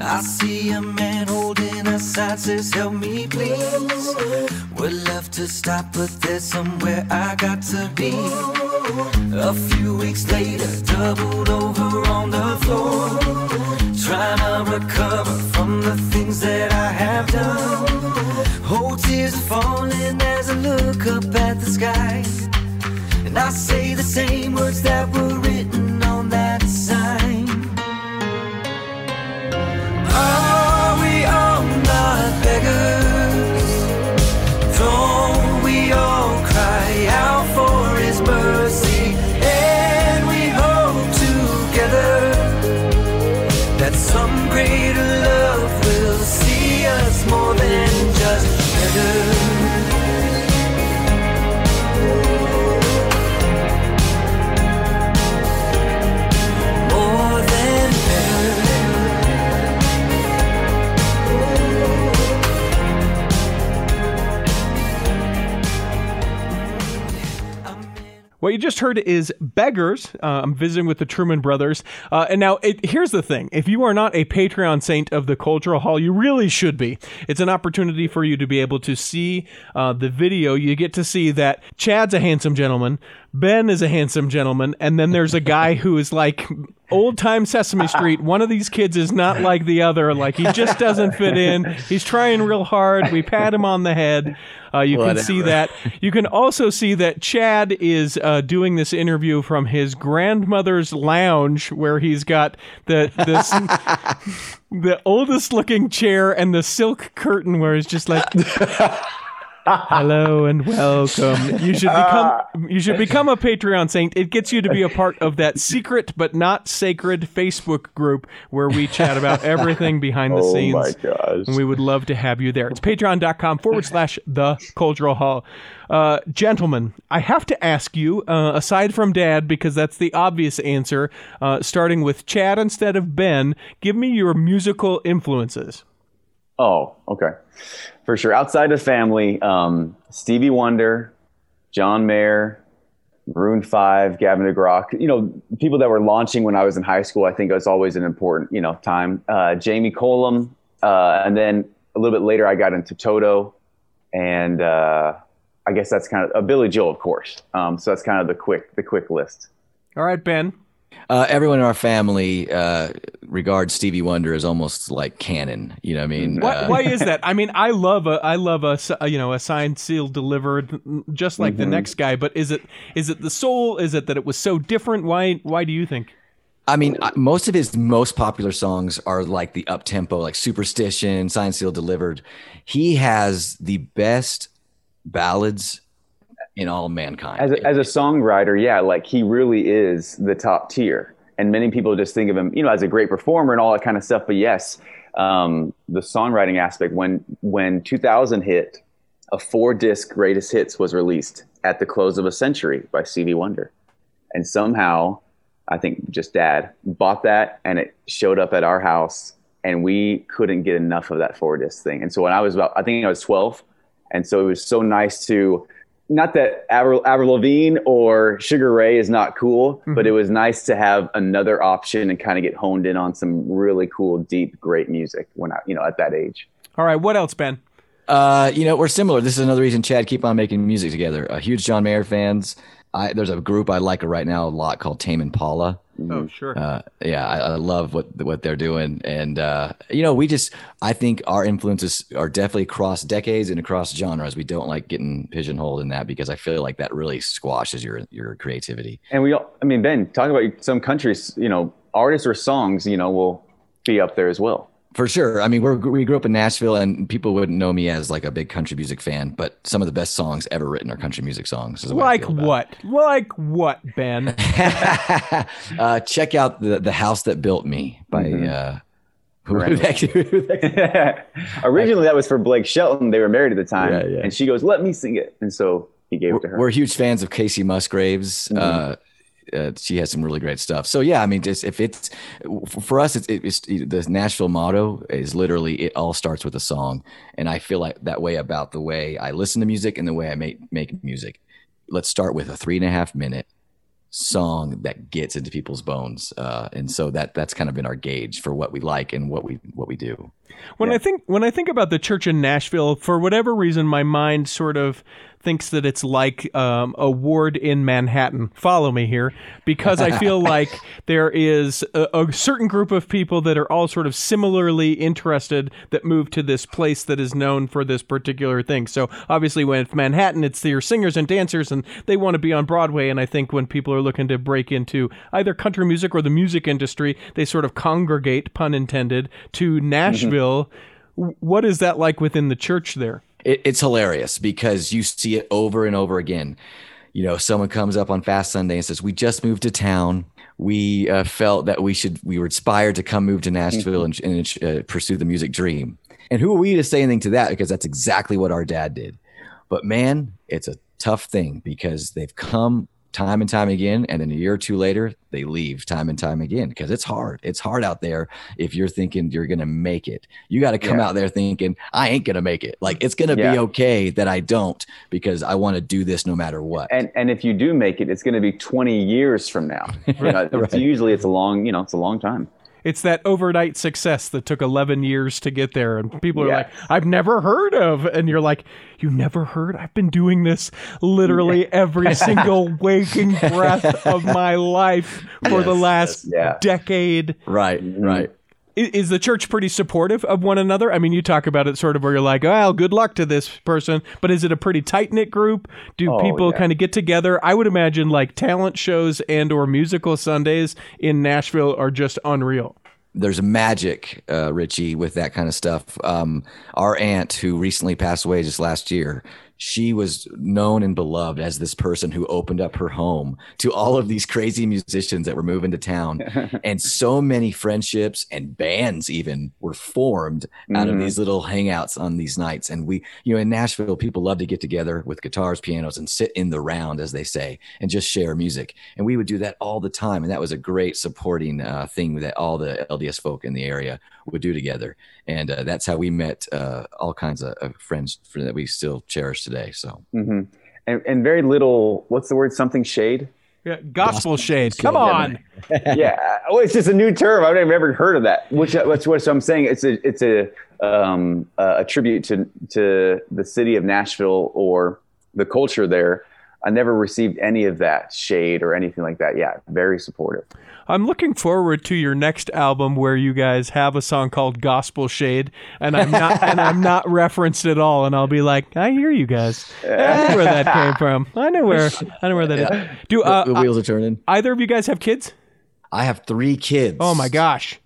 I see a man holding a sign says, Help me, please. Would love to stop, but there's somewhere I got to be. A few weeks later, doubled over on the floor, trying to recover from the things that I have done. Oh, tears are falling as I look up at the sky. And I say the same words that were What you just heard is Beggars. Uh, I'm visiting with the Truman Brothers. Uh, and now, it, here's the thing if you are not a Patreon saint of the Cultural Hall, you really should be. It's an opportunity for you to be able to see uh, the video. You get to see that Chad's a handsome gentleman, Ben is a handsome gentleman, and then there's a guy who is like old time Sesame Street. One of these kids is not like the other. Like he just doesn't fit in. He's trying real hard. We pat him on the head. Uh, you can see that. You can also see that Chad is uh, doing this interview from his grandmother's lounge, where he's got the this, the oldest looking chair and the silk curtain, where he's just like. Hello and welcome. You should become you should become a Patreon saint. It gets you to be a part of that secret but not sacred Facebook group where we chat about everything behind the Oh scenes. Oh my gosh. And we would love to have you there. It's patreon.com forward slash the cultural hall. Uh, gentlemen, I have to ask you, uh, aside from dad, because that's the obvious answer, uh, starting with Chad instead of Ben, give me your musical influences. Oh, okay. For sure. Outside of family, um, Stevie Wonder, John Mayer, Maroon 5, Gavin DeGraw, you know, people that were launching when I was in high school, I think it was always an important, you know, time. Uh, Jamie Cullum. Uh, and then a little bit later, I got into Toto. And uh, I guess that's kind of uh, Billy Joel, of course. Um, so that's kind of the quick, the quick list. All right, Ben. Uh, everyone in our family uh, regards Stevie Wonder as almost like canon. You know what I mean? Why, Uh, why is that? I mean, I love a, I love a, you know, a signed, sealed, delivered, just like the next guy. But is it, is it the soul? Is it that it was so different? Why, why do you think? I mean, most of his most popular songs are like the up tempo, like Superstition, Signed, Sealed, Delivered. He has the best ballads in all mankind. as a, as a songwriter, yeah, like he really is the top tier. And many people just think of him, you know, as a great performer and all that kind of stuff. But yes, um, the songwriting aspect. When when 2000 hit, a four disc greatest hits was released at the close of a century by Stevie Wonder, and somehow, I think just Dad bought that, and it showed up at our house, and we couldn't get enough of that four disc thing. And so when I was about, I think I was 12, and so it was so nice to not that Avril, Avril Lavigne or Sugar Ray is not cool, but it was nice to have another option and kind of get honed in on some really cool, deep, great music when I, you know, at that age. All right, what else, Ben? Uh, you know, we're similar. This is another reason Chad keep on making music together. Uh, huge John Mayer fans. I, there's a group I like right now a lot called Tame Impala. Oh, sure. Uh, yeah, I, I love what what they're doing, and uh, you know, we just I think our influences are definitely across decades and across genres. We don't like getting pigeonholed in that because I feel like that really squashes your your creativity. And we, all, I mean, Ben, talk about some countries, you know, artists or songs, you know, will be up there as well. For sure. I mean, we're, we grew up in Nashville, and people wouldn't know me as like a big country music fan, but some of the best songs ever written are country music songs. is the like feel about it. what? Like what, Ben? uh, check out the the house that built me by Mm-hmm. uh, who, who the heck- who the heck- Originally, that was for Blake Shelton. They were married at the time, Yeah, yeah. and she goes, "Let me sing it," and so he gave it to her. we're huge fans of Kacey Musgraves. Mm-hmm. Uh, uh, she has some really great stuff. So yeah, I mean, just if it's for us, it's, it's the Nashville motto is literally it all starts with a song, and I feel like that way about the way I listen to music and the way I make make music. Let's start with a three and a half minute song that gets into people's bones, uh, and so that that's kind of been our gauge for what we like and what we what we do. When I think when I think about the church in Nashville, for whatever reason, my mind sort of thinks that it's like um, a ward in Manhattan. Follow me here, because I feel like there is a, a certain group of people that are all sort of similarly interested that move to this place that is known for this particular thing. So obviously, when it's Manhattan, it's their singers and dancers, and they want to be on Broadway. And I think when people are looking to break into either country music or the music industry, they sort of congregate, pun intended, to Nashville. What is that like within the church there? it, it's hilarious because you see it over and over again. You know, someone comes up on Fast Sunday and says, "We just moved to town. We uh, felt that we should. We were inspired to come move to Nashville and, and uh, pursue the music dream." And who are we to say anything to that? Because that's exactly what our dad did. But man, it's a tough thing because they've come time and time again. And then a year or two later, they leave time and time again because it's hard. It's hard out there if you're thinking you're going to make it. You got to come Yeah. out there thinking, I ain't going to make it. Like it's going to Yeah. be okay that I don't because I want to do this no matter what. and and if you do make it, it's going to be 20 years from now. You know, it's Usually, it's a long, you know, it's a long time. It's that overnight success that took 11 years to get there. And people are Yeah. like, I've never heard of. And you're like, You never heard? I've been doing this literally every single waking breath of my life for the Yes, last yeah. decade. right, right. Is the church pretty supportive of one another? I mean, you talk about it sort of where you're like, well, good luck to this person, but is it a pretty tight knit group? Do Oh, people yeah. kind of get together? I would imagine like talent shows and or musical Sundays in Nashville are just unreal. there's magic, uh, Richie, with that kind of stuff. Um, our aunt, who recently passed away just last year, she was known and beloved as this person who opened up her home to all of these crazy musicians that were moving to town. and so many friendships and bands even were formed out of Mhm. these little hangouts on these nights. And we, you know, in Nashville, people love to get together with guitars, pianos, and sit in the round, as they say, and just share music. And we would do that all the time. And that was a great supporting uh, thing that all the LDS folk in the area would do together. And uh, that's how we met uh, all kinds of, of friends for, that we still cherish today. So hmm And, and very little, what's the word? Something shade? Yeah, gospel shade. shade, Come on. yeah, well, it's just a new term. I've never heard of that. Which that's what I'm saying. It's a it's a um, uh, a tribute to to the city of Nashville or the culture there. I never received any of that shade or anything like that. Yeah, very supportive. I'm looking forward to your next album where you guys have a song called Gospel Shade and I'm not and I'm not referenced at all and I'll be like, I hear you guys. I know where that came from. I know where I know where that is. Do uh, the wheels are turning. either of you guys have kids? I have three kids. Oh my gosh.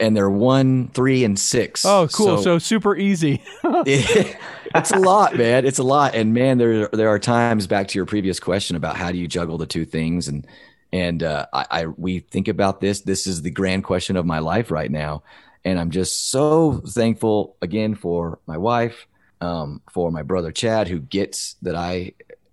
And they're one, three, and six. Oh, cool. So, super easy. it's a lot, man. It's a lot, and man, there there are times back to your previous question about how do you juggle the two things, and and uh, I, I we think about this. This is the grand question of my life right now, and I'm just so thankful again for my wife, um, for my brother Chad, who gets that I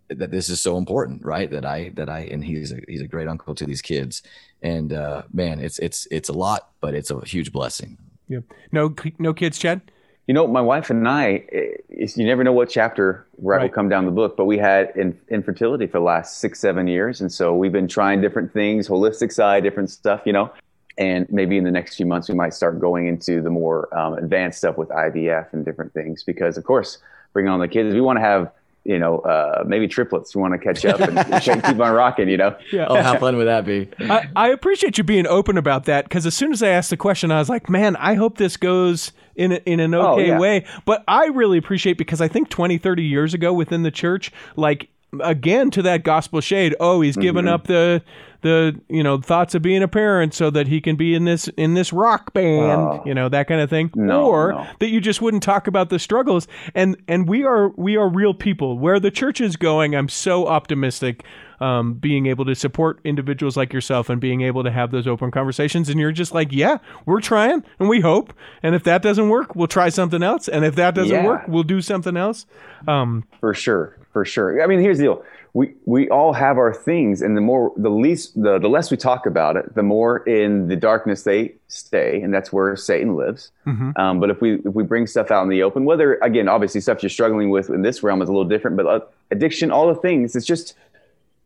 that this is so important, right? That I that I and he's a he's a great uncle to these kids, and uh, man, it's it's it's a lot, but it's a huge blessing. yeah. No no kids, Chad? You know, my wife and I, it's- you never know what chapter right, will Right. come down the book, but we had in, infertility for the last six, seven years. And so we've been trying different things, holistic side, different stuff, you know. And maybe in the next few months, we might start going into the more um, advanced stuff with IVF and different things. Because, of course, bringing on the kids, we want to have, you know, uh, maybe triplets. We want to catch up and keep on rocking, you know. Yeah. Oh, how fun would that be? I, I appreciate you being open about that because as soon as I asked the question, I was like, man, I hope this goes in, a, in an Oh, okay yeah. way. But I really appreciate because I think 20, 30 years ago within the church, like, again, to that gospel shade, oh, he's given Mm-hmm. up the the you know thoughts of being a parent so that he can be in this in this rock band Oh. you know that kind of thing No, or no. that you just wouldn't talk about the struggles and and we are we are real people where the church is going i'm so optimistic um, being able to support individuals like yourself and being able to have those open conversations. And you're just like yeah we're trying and we hope. And if that doesn't work we'll try something else. And if that doesn't Yeah. work we'll do something else. Um, For sure, for sure. I mean, here's the deal: we we all have our things, and the more, the least, the the less we talk about it, the more in the darkness they stay, and that's where Satan lives. Um, but if we if we bring stuff out in the open, whether again, obviously, stuff you're struggling with in this realm is a little different, but uh, addiction, all the things, it's just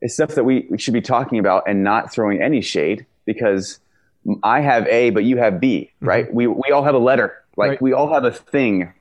it's stuff that we, we should be talking about and not throwing any shade because I have A, but you have B, right? We we all have a letter, like Right. we all have a thing,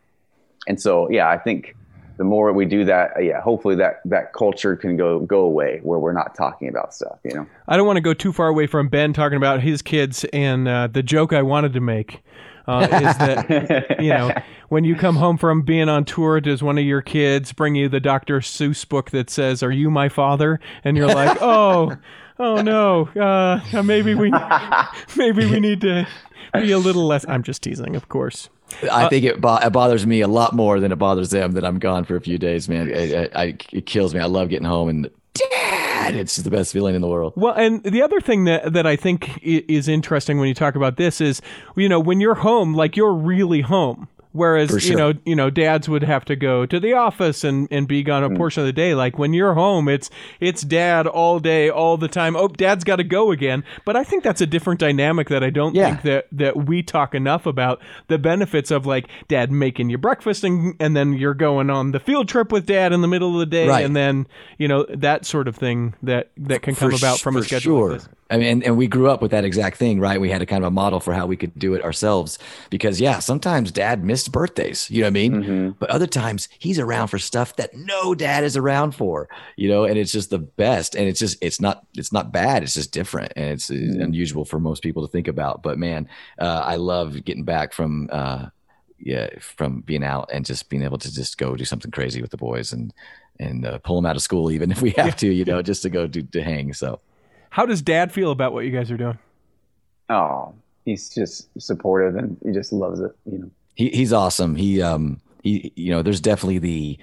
and so yeah, I think the more we do that, uh, yeah, hopefully that that culture can go go away where we're not talking about stuff, you know. I don't want to go too far away from Ben talking about his kids and uh, the joke I wanted to make uh, is that you know when you come home from being on tour, does one of your kids bring you the Dr. Seuss book that says "Are you my father?" and you're like, oh, oh no, uh, maybe we maybe we need to be a little less. I'm just teasing, of course. I think it, bo- it bothers me a lot more than it bothers them that I'm gone for a few days, man. I, I, I, it kills me. I love getting home and dad, it's just the best feeling in the world. Well, and the other thing that that I think is interesting when you talk about this is, you know, when you're home, like you're really home. Whereas For you know, you know, dads would have to go to the office and, and be gone a Mm. portion of the day. Like when you're home, it's it's dad all day, all the time. Oh, dad's got to go again. But I think that's a different dynamic that I don't Yeah. think that that we talk enough about. The benefits of like dad making you breakfast and and then you're going on the field trip with dad in the middle of the day, Right. and then you know that sort of thing that that can come For about from a schedule. Sure. Like this. I mean, and, and we grew up with that exact thing, right? We had a kind of a model for how we could do it ourselves because, yeah, sometimes dad missed birthdays, you know what I mean? Mm-hmm. But other times he's around for stuff that no dad is around for, you know, and it's just the best. And it's just, it's not, it's not bad. It's just different. And it's uh, Mm-hmm. unusual for most people to think about. But man, uh, I love getting back from, uh, yeah, from being out and just being able to just go do something crazy with the boys and, and uh, pull them out of school, even if we have to, you know, just to go do, to hang. So, How does dad feel about what you guys are doing? Oh, he's just supportive and he just loves it. You know. he he's awesome. He um he you know there's definitely the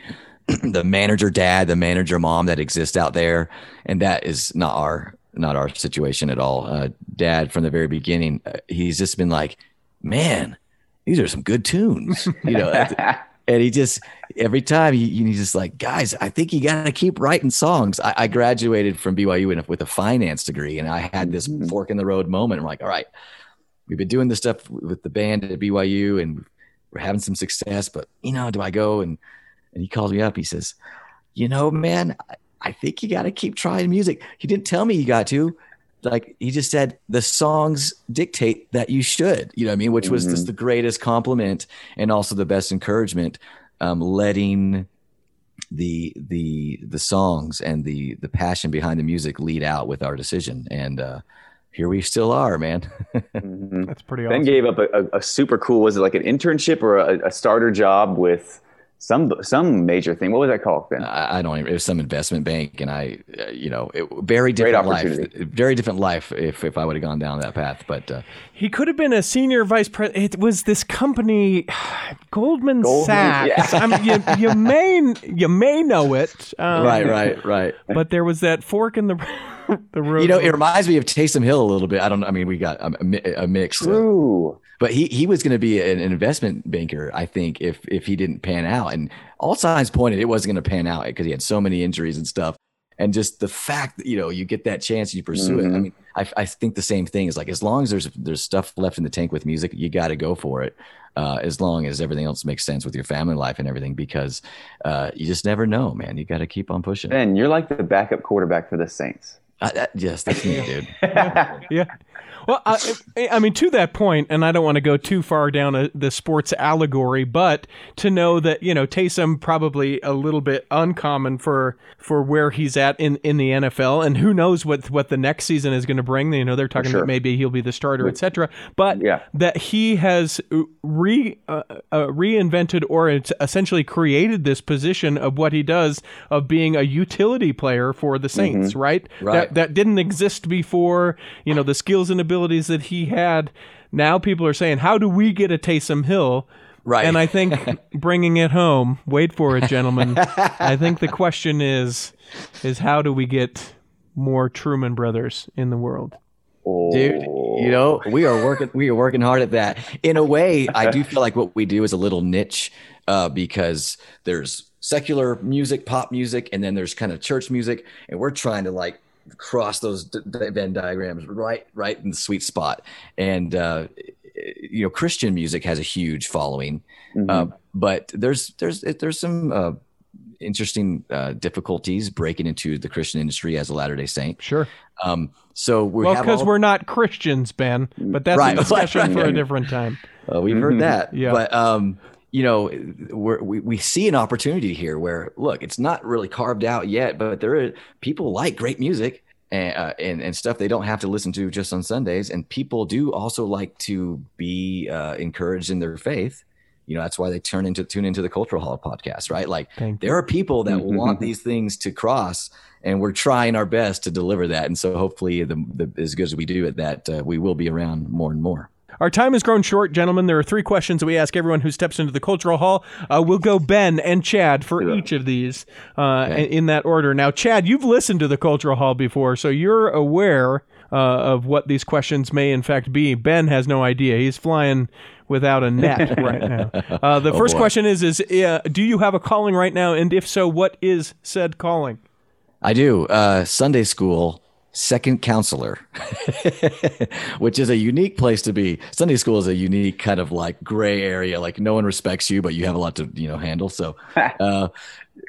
the manager dad, the manager mom that exists out there, and that is not our not our situation at all. Uh, dad from the very beginning, uh, he's just been like, man, these are some good tunes, you know. and he just every time he, he's just like, guys, I think you got to keep writing songs. I, I graduated from BYU with a finance degree, and I had this mm-hmm. fork in the road moment. I'm like, all right, we've been doing this stuff with the band at BYU, and we're having some success. But you know, do I go and and he calls me up? He says, you know, man, I, I think you got to keep trying music. He didn't tell me you got to. Like he just said, the songs dictate that you should. You know what I mean? Which was just mm-hmm. the greatest compliment and also the best encouragement. Um, letting the the the songs and the the passion behind the music lead out with our decision and uh here we still are man Mhm. That's pretty Ben awesome. gave up a, a, a super cool. Was it like an internship or a, a starter job with some some major thing? What was that called, Ben? I, I don't even. It was some investment bank, and I, uh, you know, it, very different life. Very different life if if I would have gone down that path. But uh, He could have been a senior vice president. It was this company, Goldman, Goldman, Sachs. yeah. I mean, you, you may you may know it, um, right, right, right. But there was that fork in the the road. You know, it reminds me of Taysom Hill a little bit. I don't. I mean, we got a, a, mi- a mix. uh, True. But he he was going to be an investment banker, I think, if if he didn't pan out. And all signs pointed it wasn't going to pan out because he had so many injuries and stuff. And just the fact that you know you get that chance, and you pursue it. I Mhm. mean, I, I think the same thing is like as long as there's there's stuff left in the tank with music, you got to go for it. Uh, as long as everything else makes sense with your family life and everything, because uh, you just never know, man. You got to keep on pushing. Ben, you're like the backup quarterback for the Saints. I, that, yes, that's me, dude. Yeah. Well, I, I mean, to that point, and I don't want to go too far down a, the sports allegory, but to know that you know Taysom probably a little bit uncommon for for where he's at in, in the NFL, and who knows what what the next season is going to bring. You know, they're talking sure. about maybe he'll be the starter, etc. But Yeah. that he has re uh, uh, reinvented or it's essentially created this position of what he does of being a utility player for the Saints, right? Right. That that didn't exist before. You know, the skills and abilities that he had. Now people are saying, "How do we get a Taysom Hill?" Right. And I think bringing it home. Wait for it, gentlemen. I think the question is, is how do we get more Truman Brothers in the world? dude you know we are working we are working hard at that in a way i do feel like what we do is a little niche uh, because there's secular music pop music and then there's kind of church music and we're trying to like cross those d- d- venn diagrams right right in the sweet spot and uh, you know christian music has a huge following uh, but there's there's there's some uh, interesting uh, difficulties breaking into the christian industry as a latter day saint Sure. um, so we Well, because all- we're not Christians, Ben. But that's Right, a discussion right, for a different time. Uh, we've heard that. Yeah. But um, you know, we're, we we see an opportunity here where look, it's not really carved out yet, but there are people like great music and, uh, and and stuff they don't have to listen to just on Sundays, and people do also like to be uh, encouraged in their faith. You know, that's why they turn into tune into the Cultural Hall podcast, right? Like there are people that want these things to cross, and we're trying our best to deliver that. And so, hopefully, the, the as good as we do at that, uh, we will be around more and more. Our time has grown short, gentlemen. There are three questions that we ask everyone who steps into the cultural hall. Uh, we'll go Ben and Chad for each of these uh, in that order. Now, Chad, you've listened to the cultural hall before, so you're aware uh, of what these questions may in fact be. Ben has no idea. He's flying without a net right now. Uh, the Oh, first boy. question is: Is uh, do you have a calling right now? And if so, what is said calling? I do. Uh, Sunday school, second counselor, which is a unique place to be. Sunday school is a unique kind of like gray area. Like no one respects you, but you have a lot to you know handle. So, uh,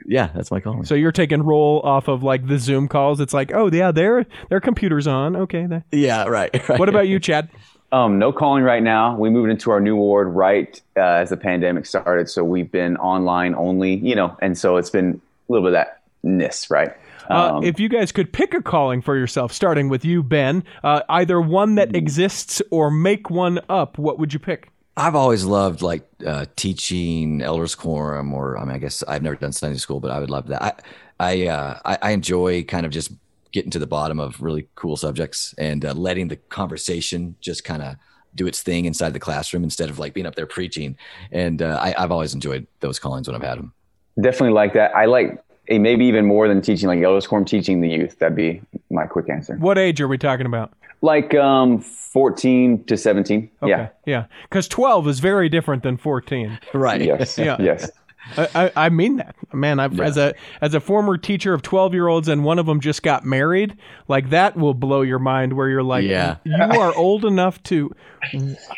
yeah, that's my calling. So you're taking roll off of like the Zoom calls. It's like, oh yeah, their their computer's on. Okay. there. yeah, right. right. What about you, Chad? Um, no calling right now. We moved into our new ward right uh, as the pandemic started, so we've been online only, you know, and so it's been a little bit of that ness, right? Uh, Um, if you guys could pick a calling for yourself, starting with you, Ben, uh, either one that exists or make one up, what would you pick? I've always loved like uh, teaching elders quorum, or I mean, I guess I've never done Sunday school, but I would love that. I I uh, I, I enjoy kind of just getting to the bottom of really cool subjects and uh, letting the conversation just kind of do its thing inside the classroom instead of like being up there preaching. And uh, I, I've always enjoyed those callings when I've had them. definitely like that. I like maybe even more than teaching like elders quorum, teaching the youth. That'd be my quick answer. What age are we talking about? Like um, 14 to 17. Okay. Yeah. Yeah. Because 12 is very different than 14. Right. Yes. Yeah. Yes. I, I, I mean that, man. I've, As a as a former teacher of twelve year olds, and one of them just got married, like that will blow your mind. Where you're like, Yeah. you are old enough to.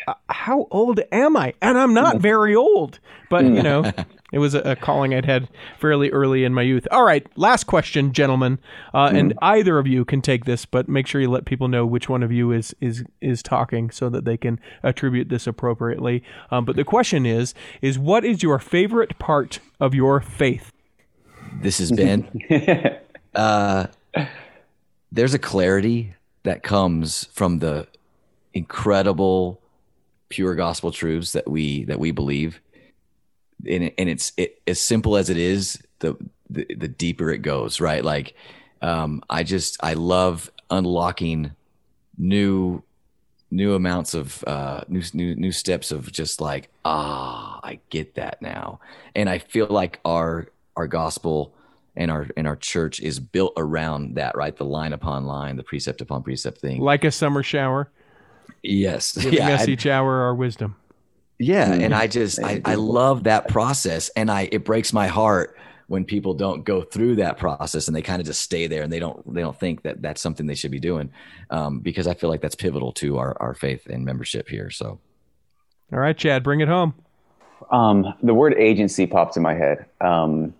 uh, How old am I? And I'm not very old, but you know, it was a, a calling I'd had fairly early in my youth. All right, last question, gentlemen, uh, and either of you can take this, but make sure you let people know which one of you is is is talking so that they can attribute this appropriately. Um, but the question is, is what is your favorite part of your faith? This has been. uh, there's a clarity that comes from the incredible, pure gospel truths that we that we believe, and it, and it's it, as simple as it is. The, the the deeper it goes, right? Like, um, I just I love unlocking new new amounts of uh new new new steps of just like ah i get that now and i feel like our our gospel and our and our church is built around that right the line upon line the precept upon precept thing Like a summer shower, yes giving yeah us and- each hour our wisdom. Yeah and i just I, I love that process and i it breaks my heart when people don't go through that process and they kind of just stay there and they don't they don't think that that's something they should be doing um, because i feel like that's pivotal to our, our faith and membership here so All right, Chad, bring it home. Um, the word agency popped in my head. Um,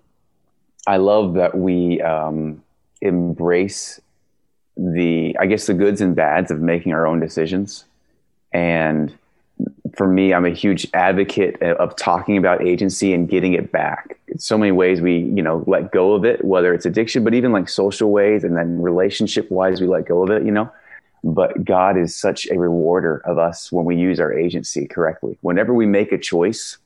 I love that we um, embrace the, I guess, the goods and bads of making our own decisions. And for me, I'm a huge advocate of talking about agency and getting it back. In so many ways we, you know, let go of it, whether it's addiction, but even like social ways and then relationship wise, we let go of it, you know. But God is such a rewarder of us when we use our agency correctly. Whenever we make a choice,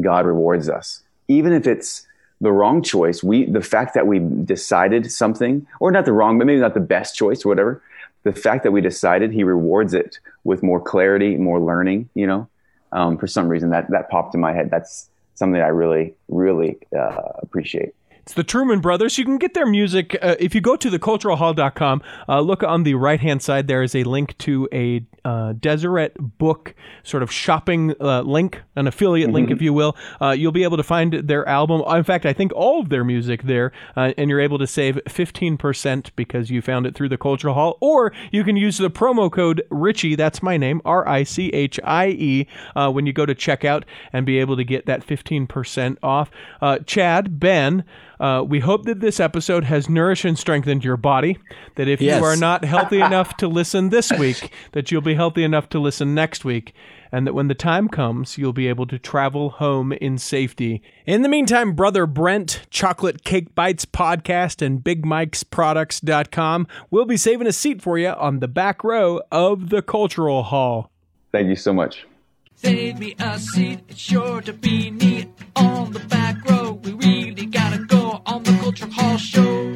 God rewards us. Even if it's the wrong choice, we the fact that we decided something, or not the wrong, but maybe not the best choice, or whatever, the fact that we decided, He rewards it with more clarity, more learning. You know, um, for some reason that that popped in my head. That's something I really, really uh, appreciate. It's the Truman Brothers. You can get their music uh, if you go to theculturalhall.com. Uh, look on the right hand side. There is a link to a uh, Deseret book sort of shopping uh, link, an affiliate link, if you will. Uh, you'll be able to find their album. In fact, I think all of their music there, uh, and you're able to save 15% because you found it through the Cultural Hall. Or you can use the promo code Richie. That's my name, R I C H I E, uh, when you go to checkout and be able to get that 15% off. Uh, Chad, Ben, uh, we hope that this episode has nourished and strengthened your body. That if Yes. you are not healthy enough to listen this week, that you'll be healthy enough to listen next week. And that when the time comes, you'll be able to travel home in safety. In the meantime, Brother Brent, Chocolate Cake Bites Podcast, and BigMikesProducts.com will be saving a seat for you on the back row of the Cultural Hall. Thank you so much. Save me a seat, it's sure to be neat on the back Culture Hall Show.